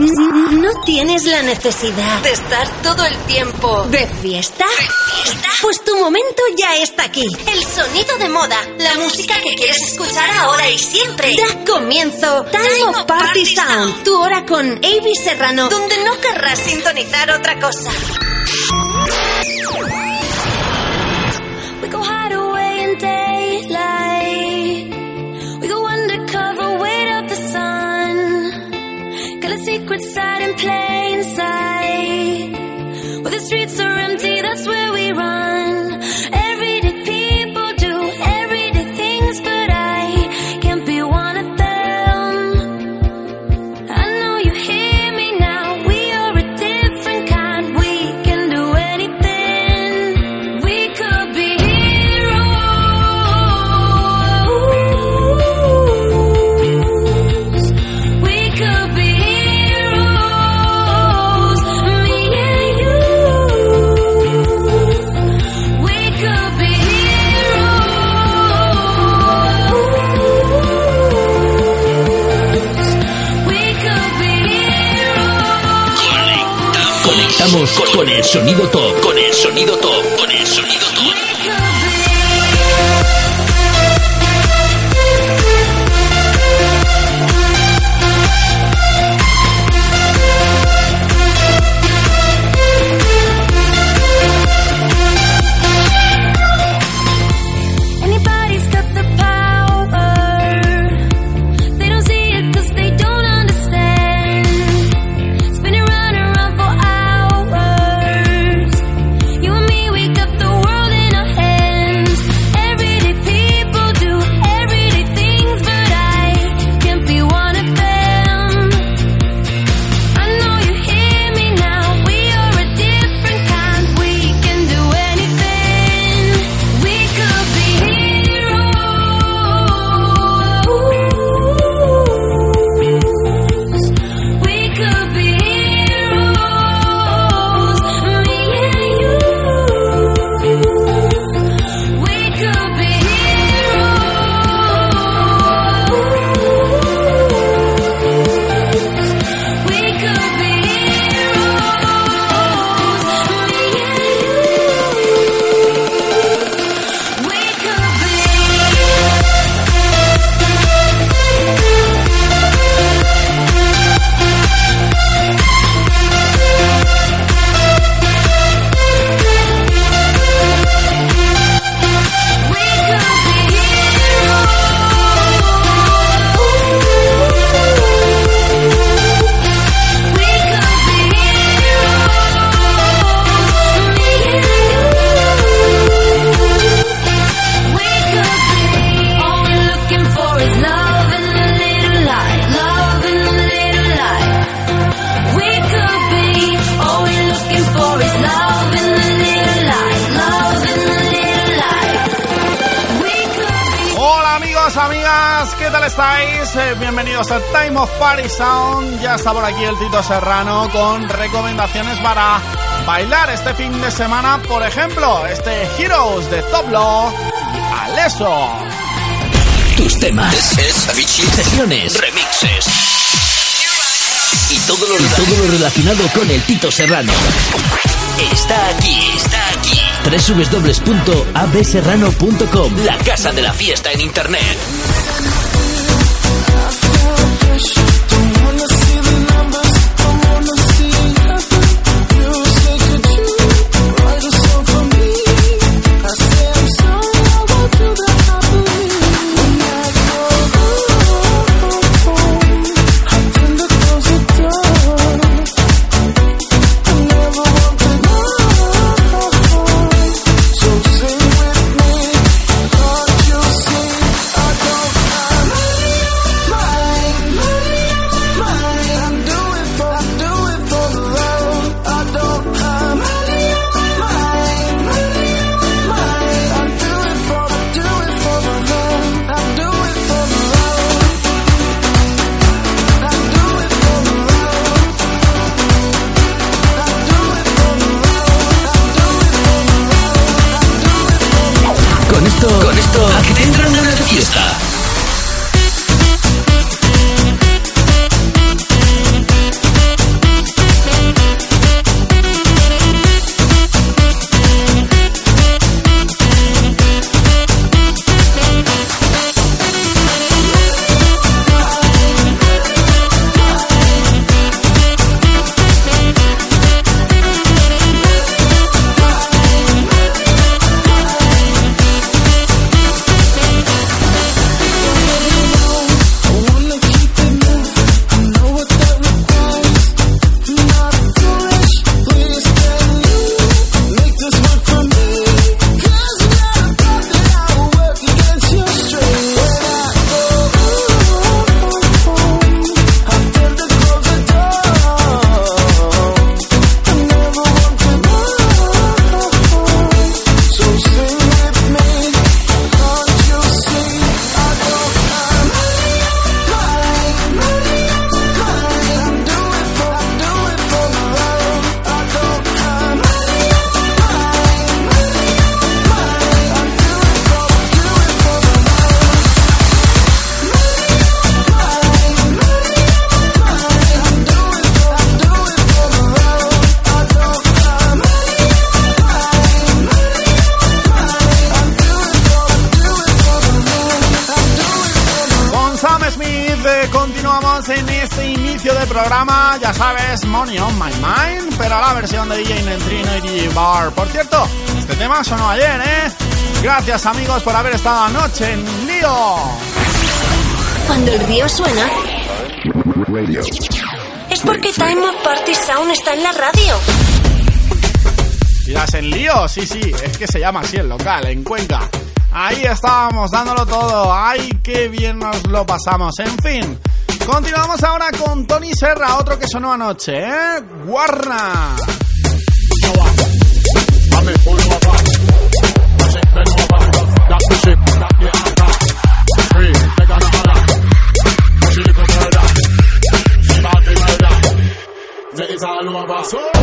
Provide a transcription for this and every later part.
¿No tienes la necesidad de estar todo el tiempo de fiesta? Pues tu momento ya está aquí. El sonido de moda, la música que quieres escuchar ahora y siempre. Da comienzo Time of Party Sound, tu hora con Avi Serrano, donde no querrás sintonizar otra cosa. Secret side in plain sight. Where the streets are empty, that's where we run. Con el sonido top, con el sonido top, con el sonido top. Está por aquí el Tito Serrano con recomendaciones para bailar este fin de semana. Por ejemplo, este Heroes de Toblo y Aleso. Tus temas, sesiones, remixes y todo lo, y todo lo relacionado con el Tito Serrano. Está aquí, está aquí. www.abserrano.com La casa de la fiesta en internet. Money on My Mind, pero la versión de DJ Nentrino y DJ Bar. Por cierto, este tema sonó ayer, ¿eh? Gracias amigos por haber estado anoche en Lío. Cuando el río suena, es porque Time of Party Sound está en la radio. ¿Irás en Lío? Sí, sí, es que se llama así el local, en Cuenca. Ahí estábamos dándolo todo. ¡Ay, qué bien nos lo pasamos! En fin, continuamos ahora con Tony Serra, otro que sonó anoche, ¿eh? Guarna. con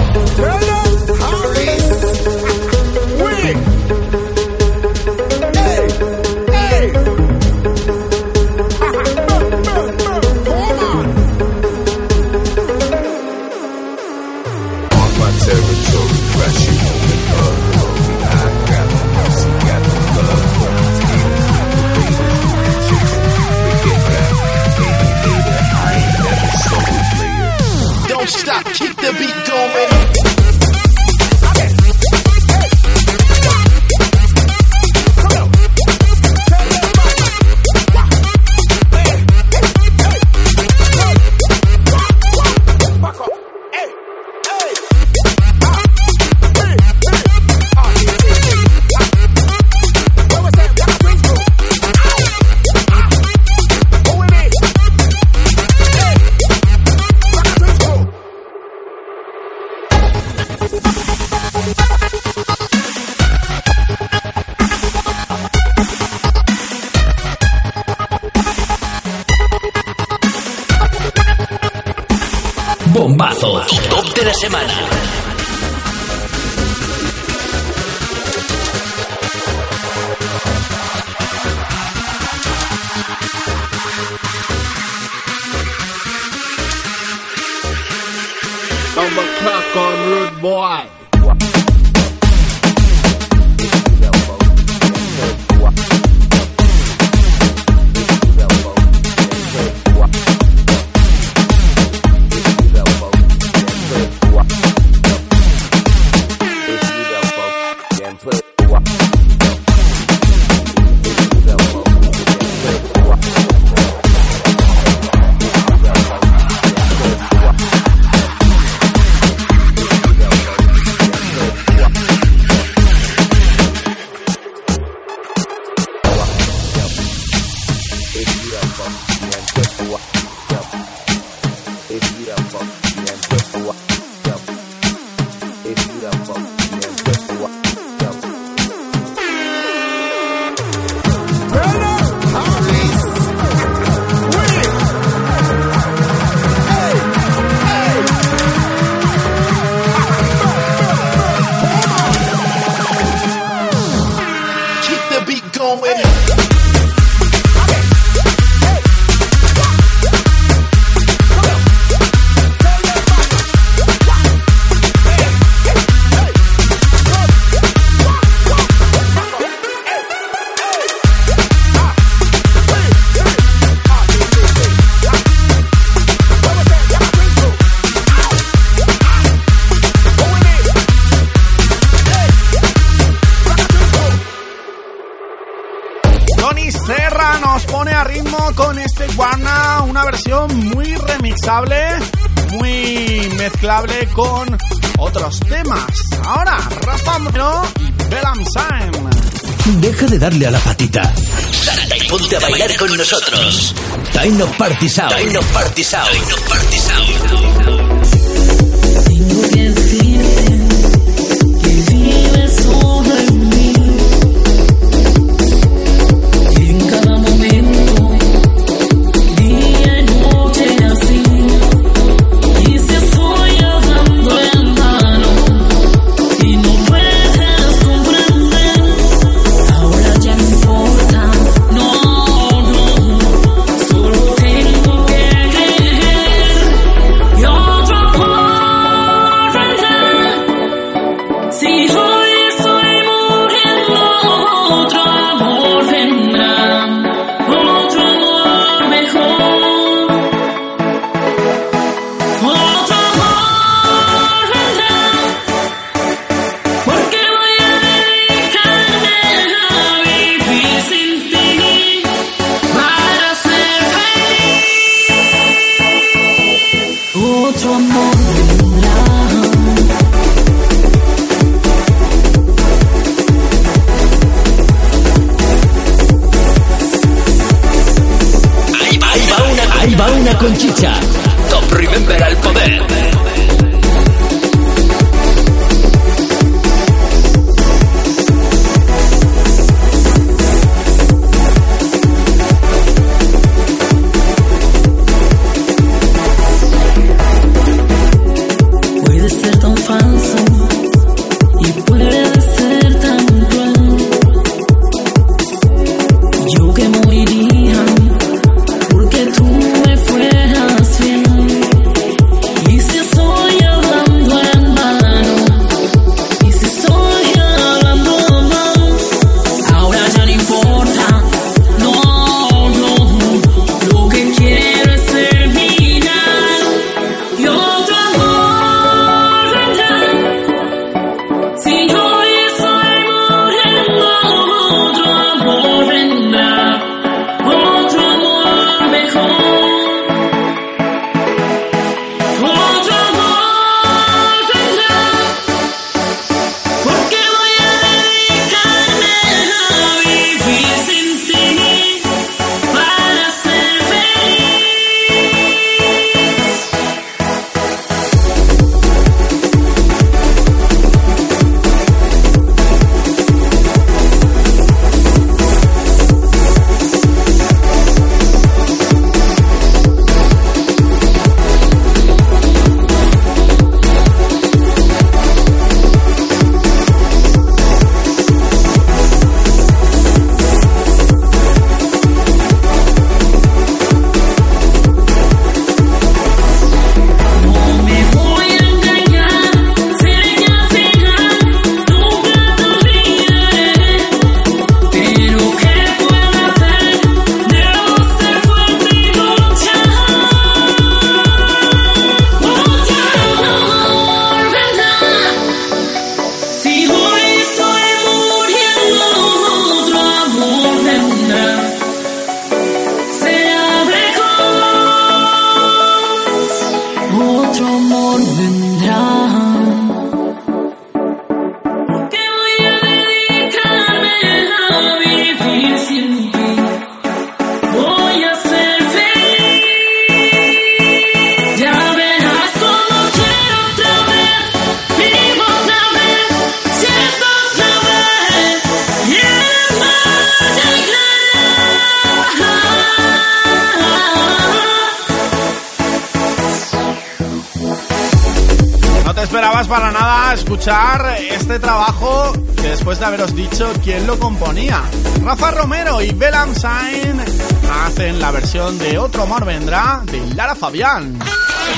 Deja de darle a la patita. Salta y ponte a bailar con nosotros. Time of Party Sound. Time of Party Sound. Time of Party Sound. Otro Amor Vendrá de Lara Fabián.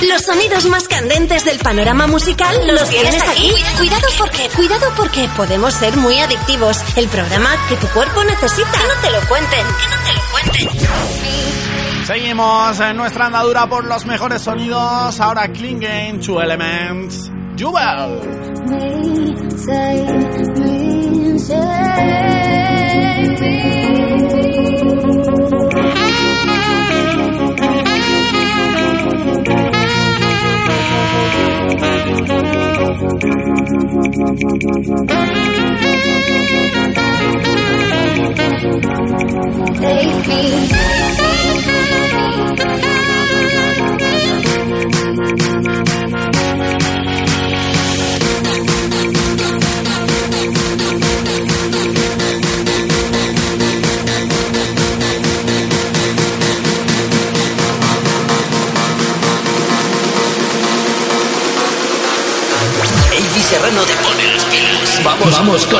Los sonidos más candentes del panorama musical los, tienes aquí. Cuidado porque, cuidado porque podemos ser muy adictivos. El programa que tu cuerpo necesita. Que no te lo cuenten, que no te lo cuenten. Seguimos en nuestra andadura por los mejores sonidos. Ahora Clean Game, Two Elements. Jubel.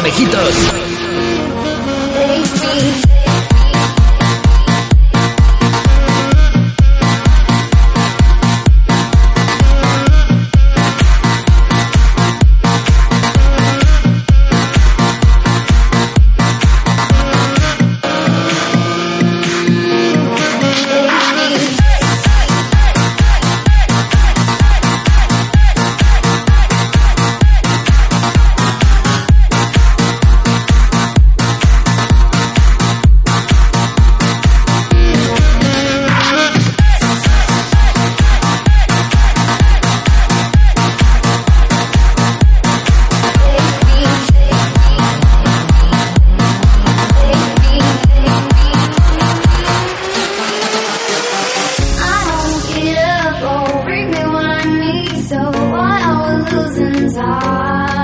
Vamos, thousands are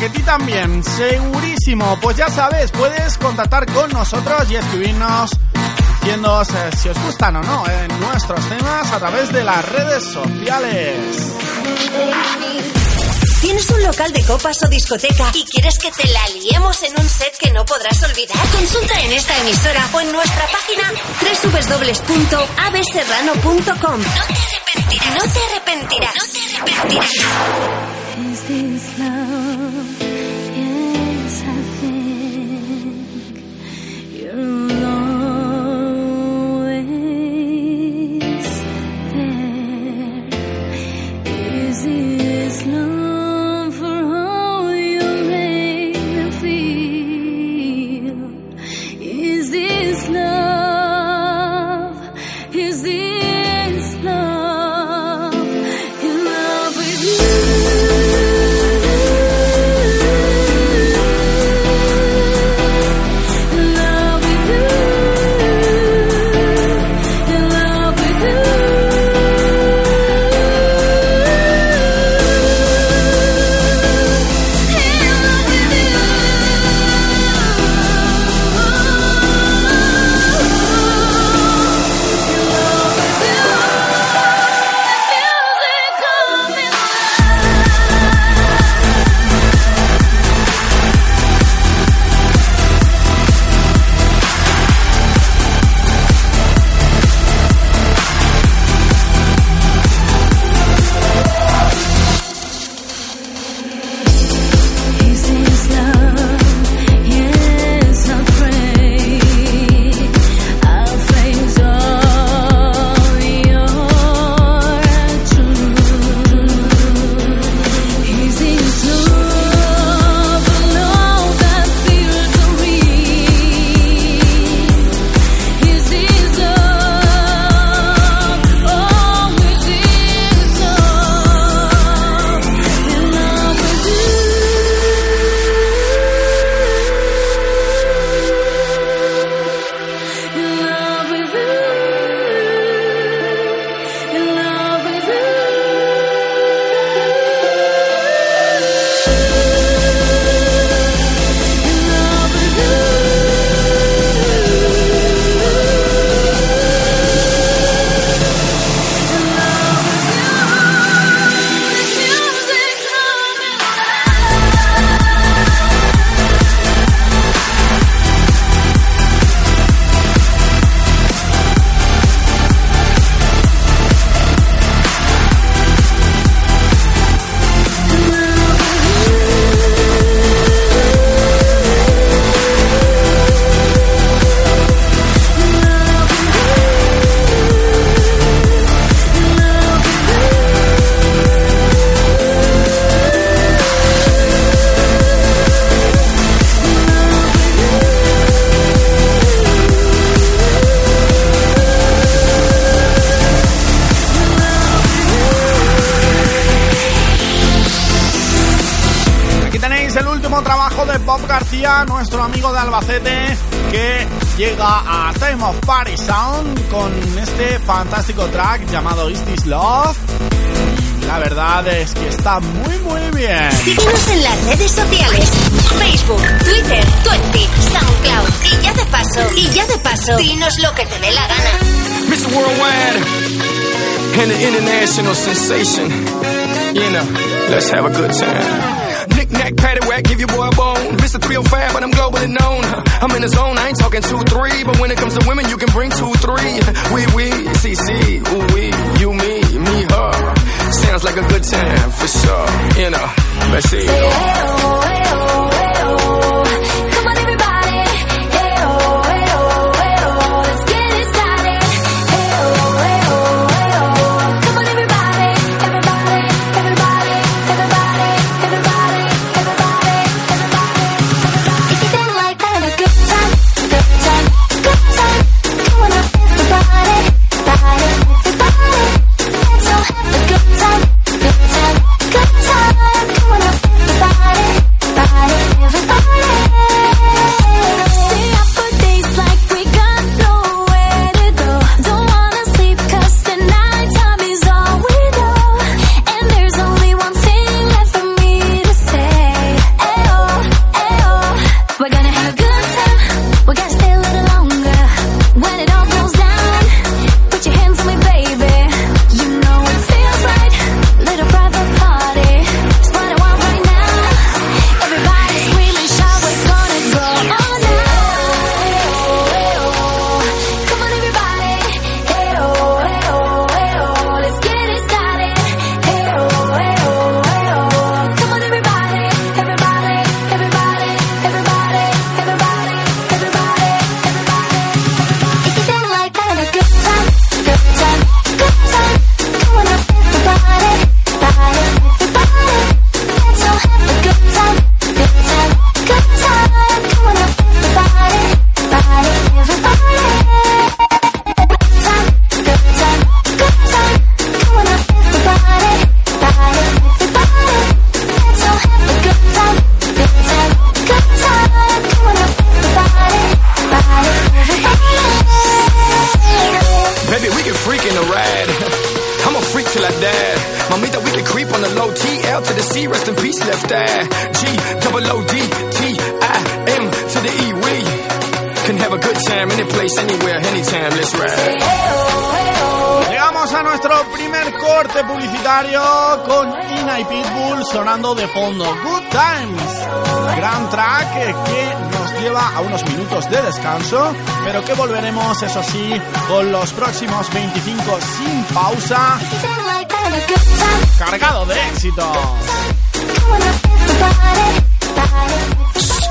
que ti también, segurísimo. Pues ya sabes, puedes contactar con nosotros y escribirnos diciendo si os gustan o no en nuestros temas a través de las redes sociales. ¿Tienes un local de copas o discoteca y quieres que te la liemos en un set que no podrás olvidar? Consulta en esta emisora o en nuestra página www.abserrano.com. No te arrepentirás. No te arrepentirás. No te arrepentirás. García, nuestro amigo de Albacete, que llega a Time of Party Sound con este fantástico track llamado Is This Love. La verdad es que está muy muy bien. Síguenos en las redes sociales, Facebook, Twitter, Twenty, SoundCloud. Y ya de paso, y ya de paso, dinos lo que te dé la gana. Mr. Worldwide and the international sensation. You know, let's have a good time. whack, patty whack, give your boy a bone. Mr. 305, but I'm globally known. I'm in the zone, I ain't talking 2-3. But when it comes to women, you can bring 2-3. We, we, CC, ooh, we, you, me, me, her. Sounds like a good time, for sure. You know, let's see. Oh,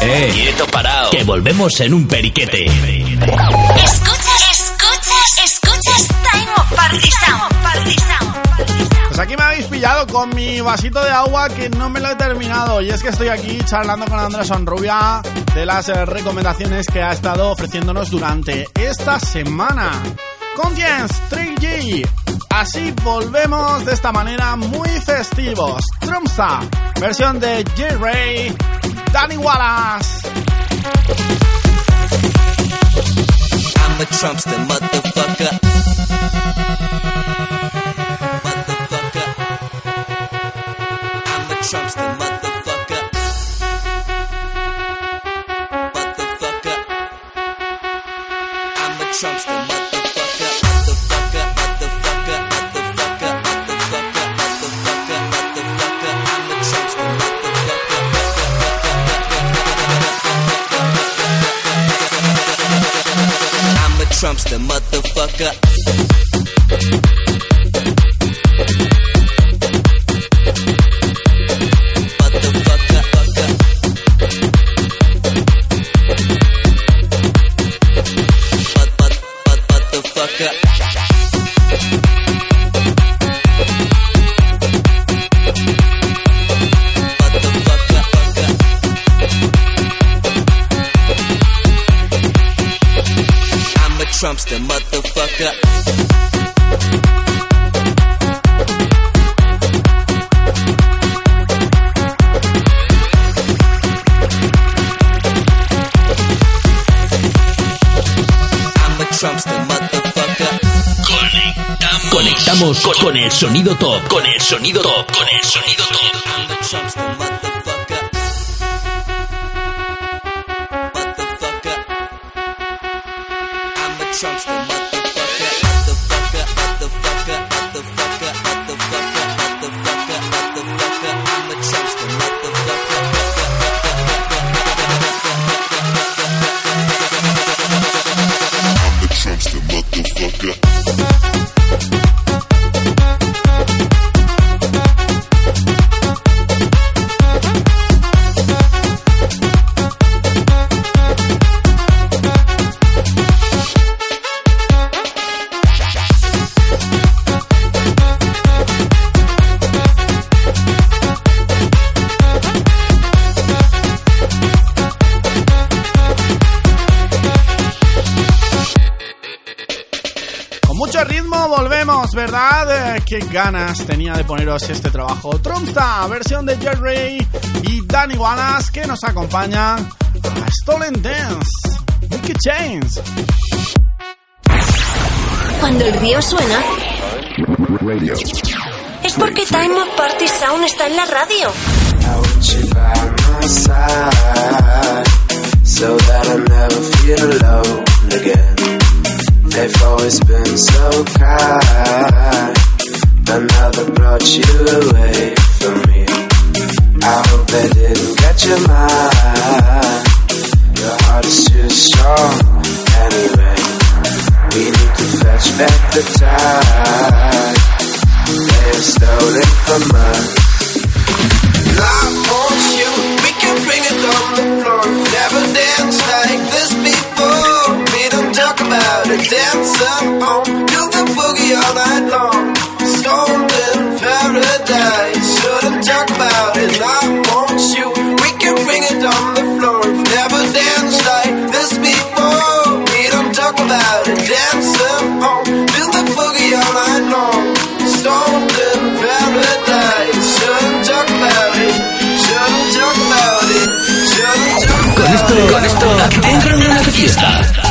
Eh, quieto parado. Que volvemos en un periquete. Escuchas, escuchas, escuchas Time of Party Pues aquí me habéis pillado con mi vasito de agua que no me lo he terminado. Y es que estoy aquí charlando con Andrea Sonrubia de las eh, recomendaciones que ha estado ofreciéndonos durante esta semana. Conscience, Trick G, Así volvemos de esta manera muy festivos. Trumsa, versión de J-Ray, Danny Wallace. I'm Trump's the motherfucker. gangsta motherfucker. Trumpster, motherfucker. Conectamos, Conectamos con, con, el sonido top. Con el sonido top. Con el sonido top. Ganas tenía de poneros este trabajo. Trumpsta, versión de Jerry y Danny Wallace que nos acompaña a Stolen Dance. Mickey Chains. Cuando el río suena, es porque Time of Party Sound está en la radio. I want you by my side so that I never feel alone again. They've always been so kind, but now brought you away from me. I hope they didn't get your mind. Your heart is too strong anyway. We need to fetch back the time they have stolen from us. I want you. We can bring it on the floor. Never danced like this before. We don't talk about it. Dance on. Do the boogie all night long. In paradise. Shouldn't talk about it. I want you. We can bring it on the floor. Never danced like this before. We don't talk about it. Dance on. The boogie all night long. Stoned in paradise. Shouldn't talk about it. Shouldn't talk about it. Shouldn't talk Con about esto, it. con esto, entran en la fiesta.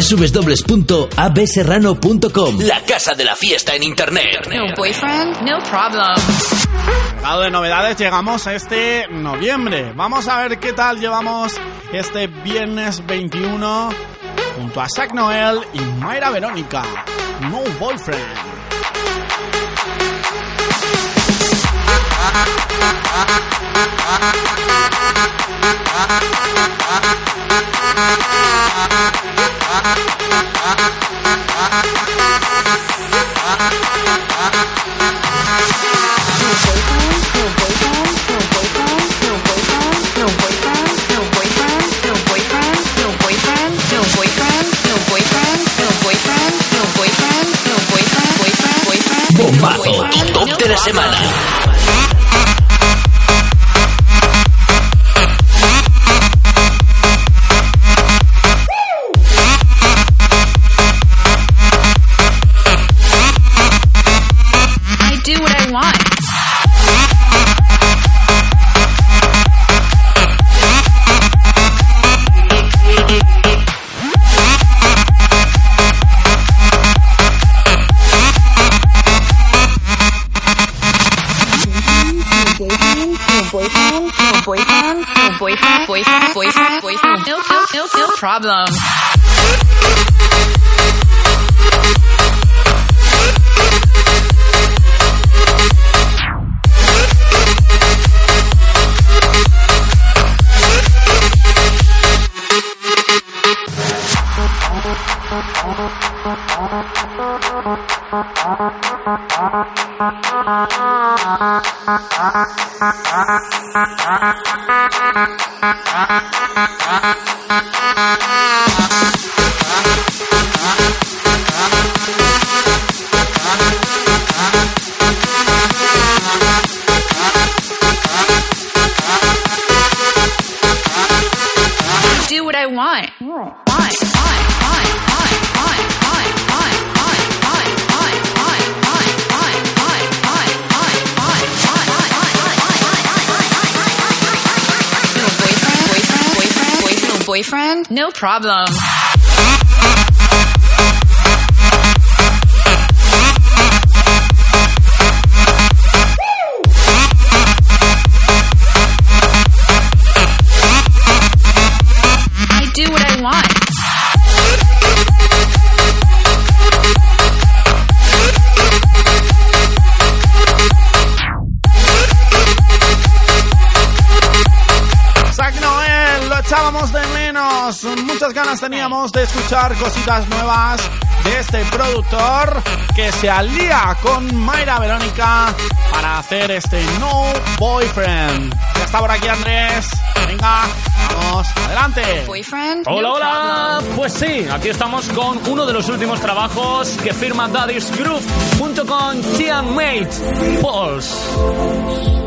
www.abserrano.com La casa de la fiesta en internet. No boyfriend? No problem. Lado de novedades llegamos a este noviembre. Vamos a ver qué tal llevamos este viernes 21 junto a Zach Noel y Mayra Verónica. No boyfriend. Bombazo, top de la semana. boy, boy, boy, boy, no, no, no, no problem. Boyfriend, no problem. Muchas ganas teníamos de escuchar cositas nuevas de este productor que se alía con Mayra Verónica para hacer este No Boyfriend. Ya está por aquí Andrés. Venga, vamos, adelante. Boyfriend, Hola, no hola. problem. Pues sí, aquí estamos con uno de los últimos trabajos que firma Daddy's Groove junto con Tian Mate, Pulse.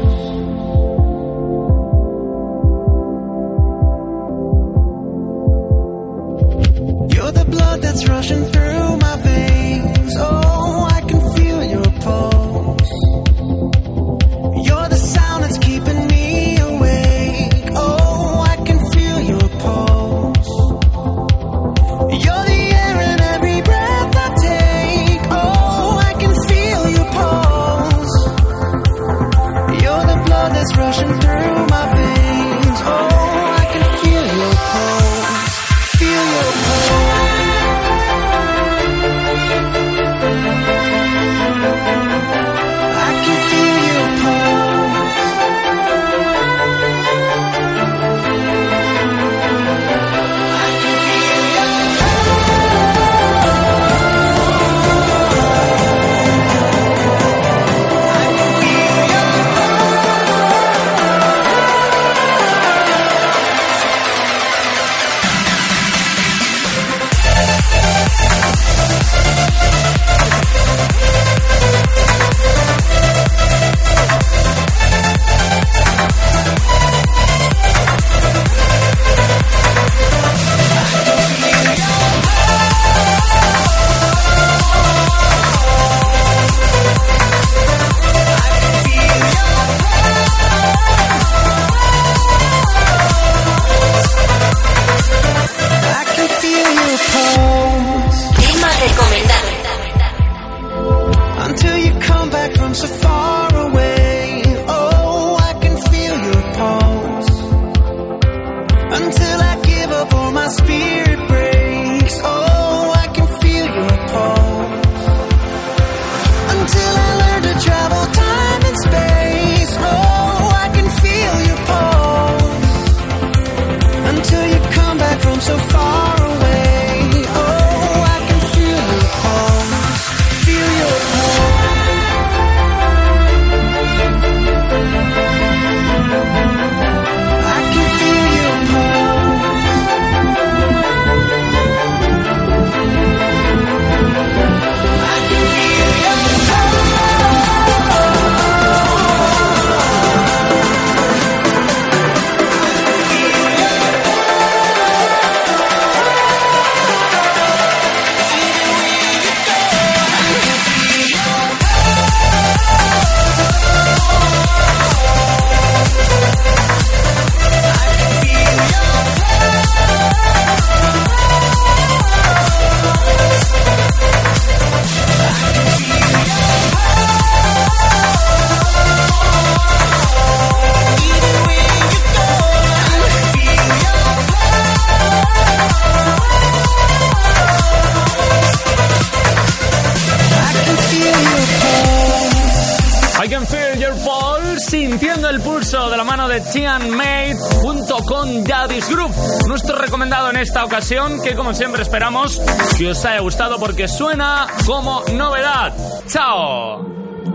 Ocasión, que como siempre esperamos que os haya gustado porque suena como novedad. ¡Chao!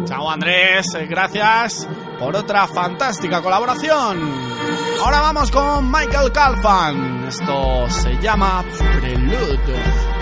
Chao Andrés, gracias por otra fantástica colaboración. Ahora vamos con Michael Calfan. Esto se llama Prelude.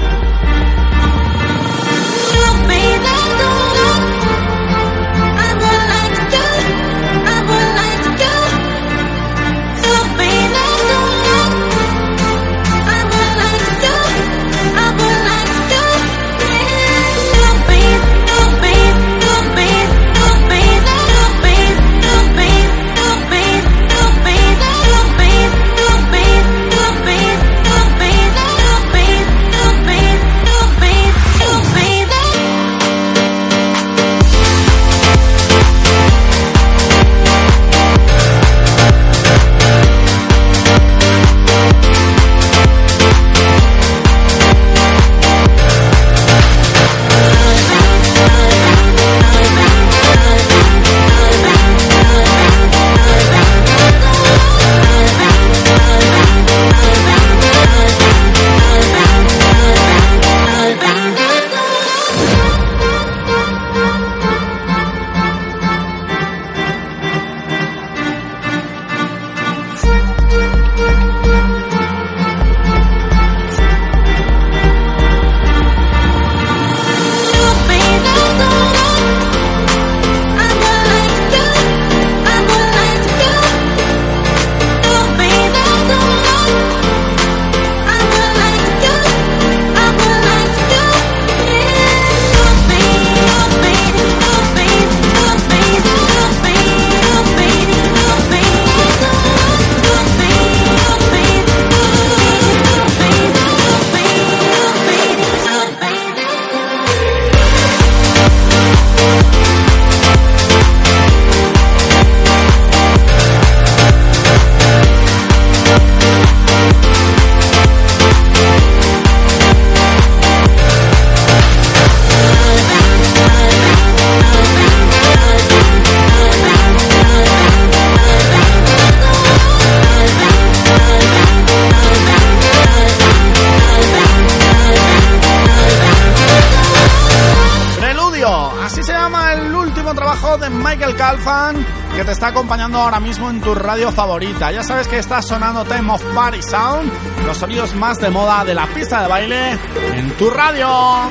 Ahora mismo en tu radio favorita. Ya sabes que está sonando Time of Party Sound, los sonidos más de moda de la pista de baile en tu radio.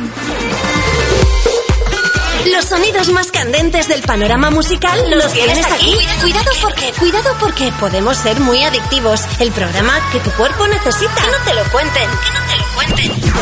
Los sonidos más candentes del panorama musical los, tienes aquí. Cuidado porque, cuidado porque podemos ser muy adictivos. El programa que tu cuerpo necesita. Que no te lo cuenten, que no te lo cuenten.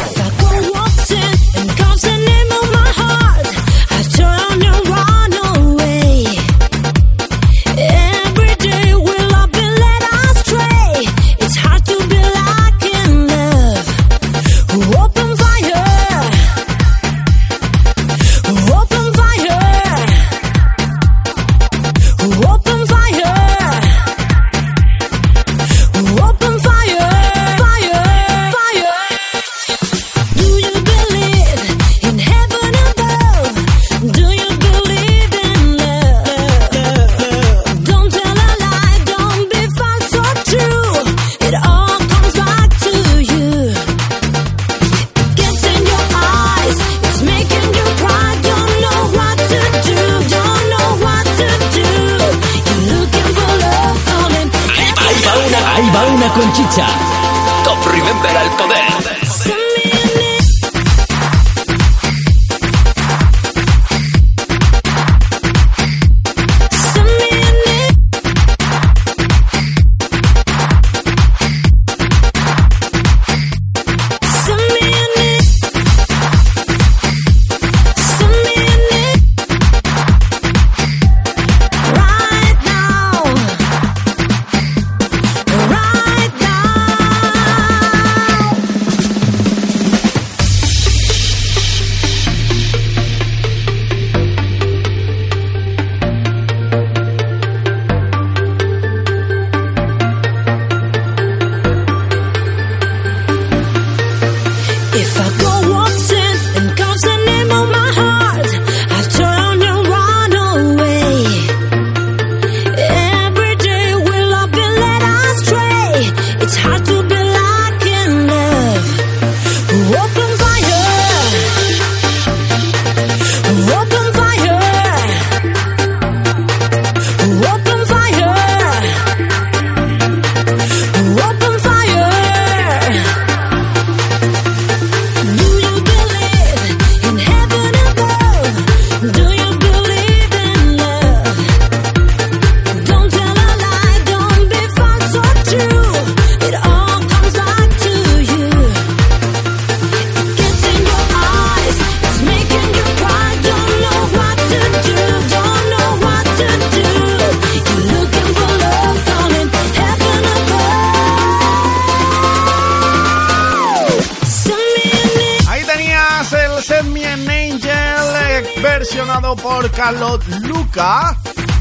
Luca.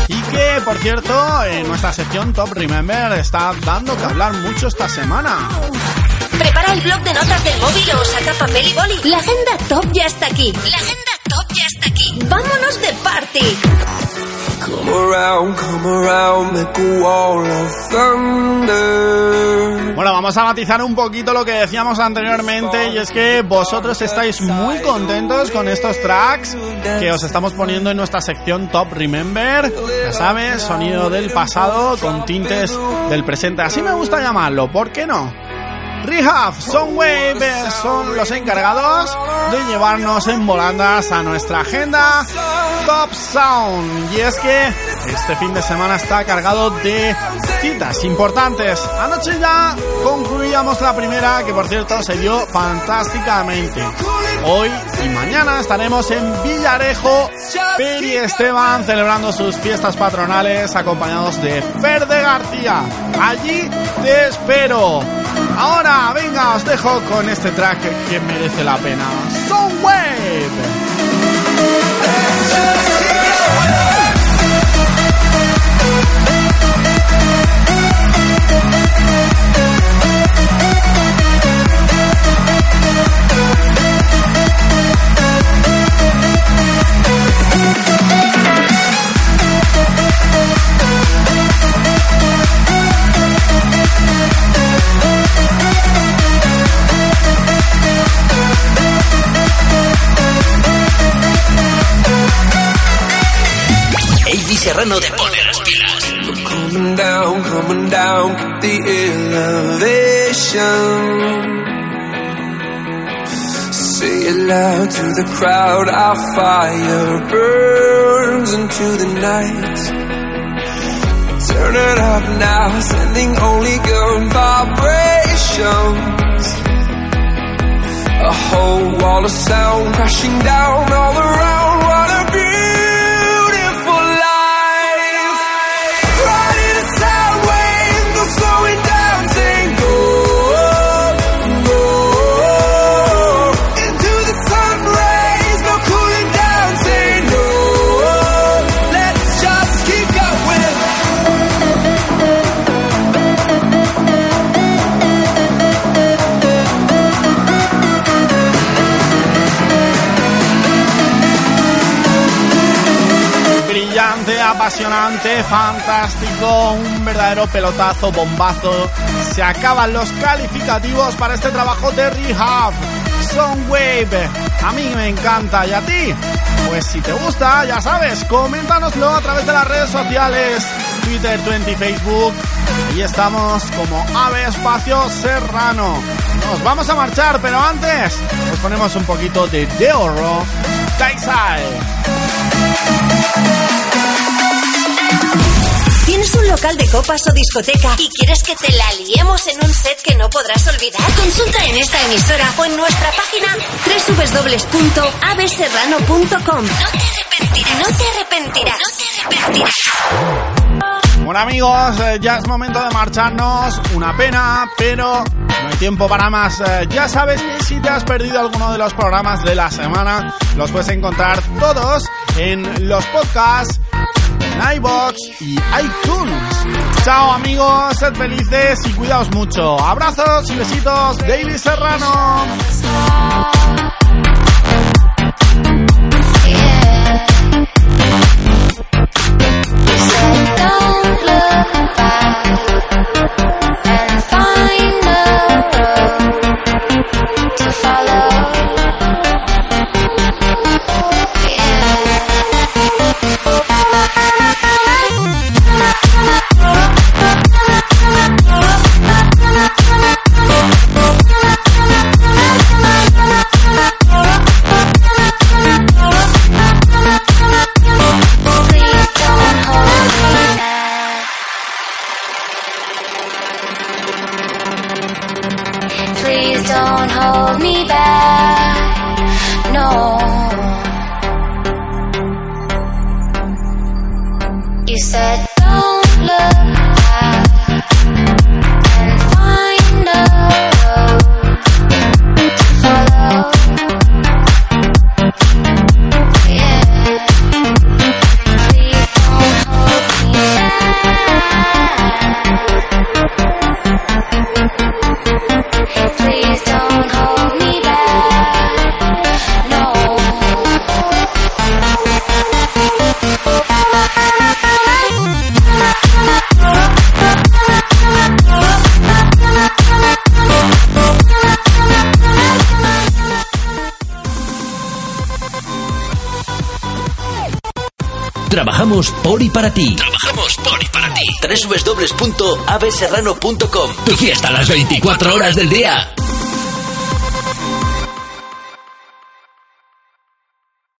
Y que, por cierto, en nuestra sección Top Remember está dando que hablar mucho esta semana. Prepara el blog de notas del móvil o saca papel y boli. La agenda top ya está aquí. La agenda top ya está aquí. ¡Vámonos de party! Come around, come around, make a wall of thunder. Bueno, vamos a matizar un poquito lo que decíamos anteriormente y es que vosotros estáis muy contentos con estos tracks que os estamos poniendo en nuestra sección Top Remember. Ya sabes, sonido del pasado con tintes del presente. Así me gusta llamarlo, ¿por qué no? Rehab, Soundwave son los encargados de llevarnos en volandas a nuestra agenda Top Sound. Y es que este fin de semana está cargado de citas importantes. Anoche ya concluíamos la primera, que por cierto se dio fantásticamente. Hoy y mañana estaremos en Villarejo, Peri Esteban celebrando sus fiestas patronales acompañados de Fer de García. Allí te espero. Ahora, venga, os dejo con este track que merece la pena. Soundwave. Serrano pone las pilas. Coming down, coming down, the elevation. Say it loud to the crowd, our fire burns into the night. Turn it up now, sending only good vibrations. A whole wall of sound crashing down all around. Apasionante, fantástico, un verdadero pelotazo, bombazo. Se acaban los calificativos para este trabajo de Rehab. Soundwave, a mí me encanta y a ti. Pues si te gusta, ya sabes, coméntanoslo a través de las redes sociales, Twitter, 20 Facebook. Ahí estamos como Ave Espacio Serrano. Nos vamos a marchar, pero antes nos ponemos un poquito de Horror. Taisai. ¿Tienes un local de copas o discoteca y quieres que te la liemos en un set que no podrás olvidar? Consulta en esta emisora o en nuestra página www.aveserrano.com. No te arrepentirás, no te arrepentirás, no te arrepentirás. Bueno amigos, eh, ya es momento de marcharnos. Una pena, pero no hay tiempo para más. Eh, ya sabes que si te has perdido alguno de los programas de la semana, los puedes encontrar todos en los podcasts, en iBox y iTunes. Chao amigos, sed felices y cuidaos mucho. Abrazos y besitos, David Serrano. www.abeserrano.com Tu fiesta a las 24 horas del día.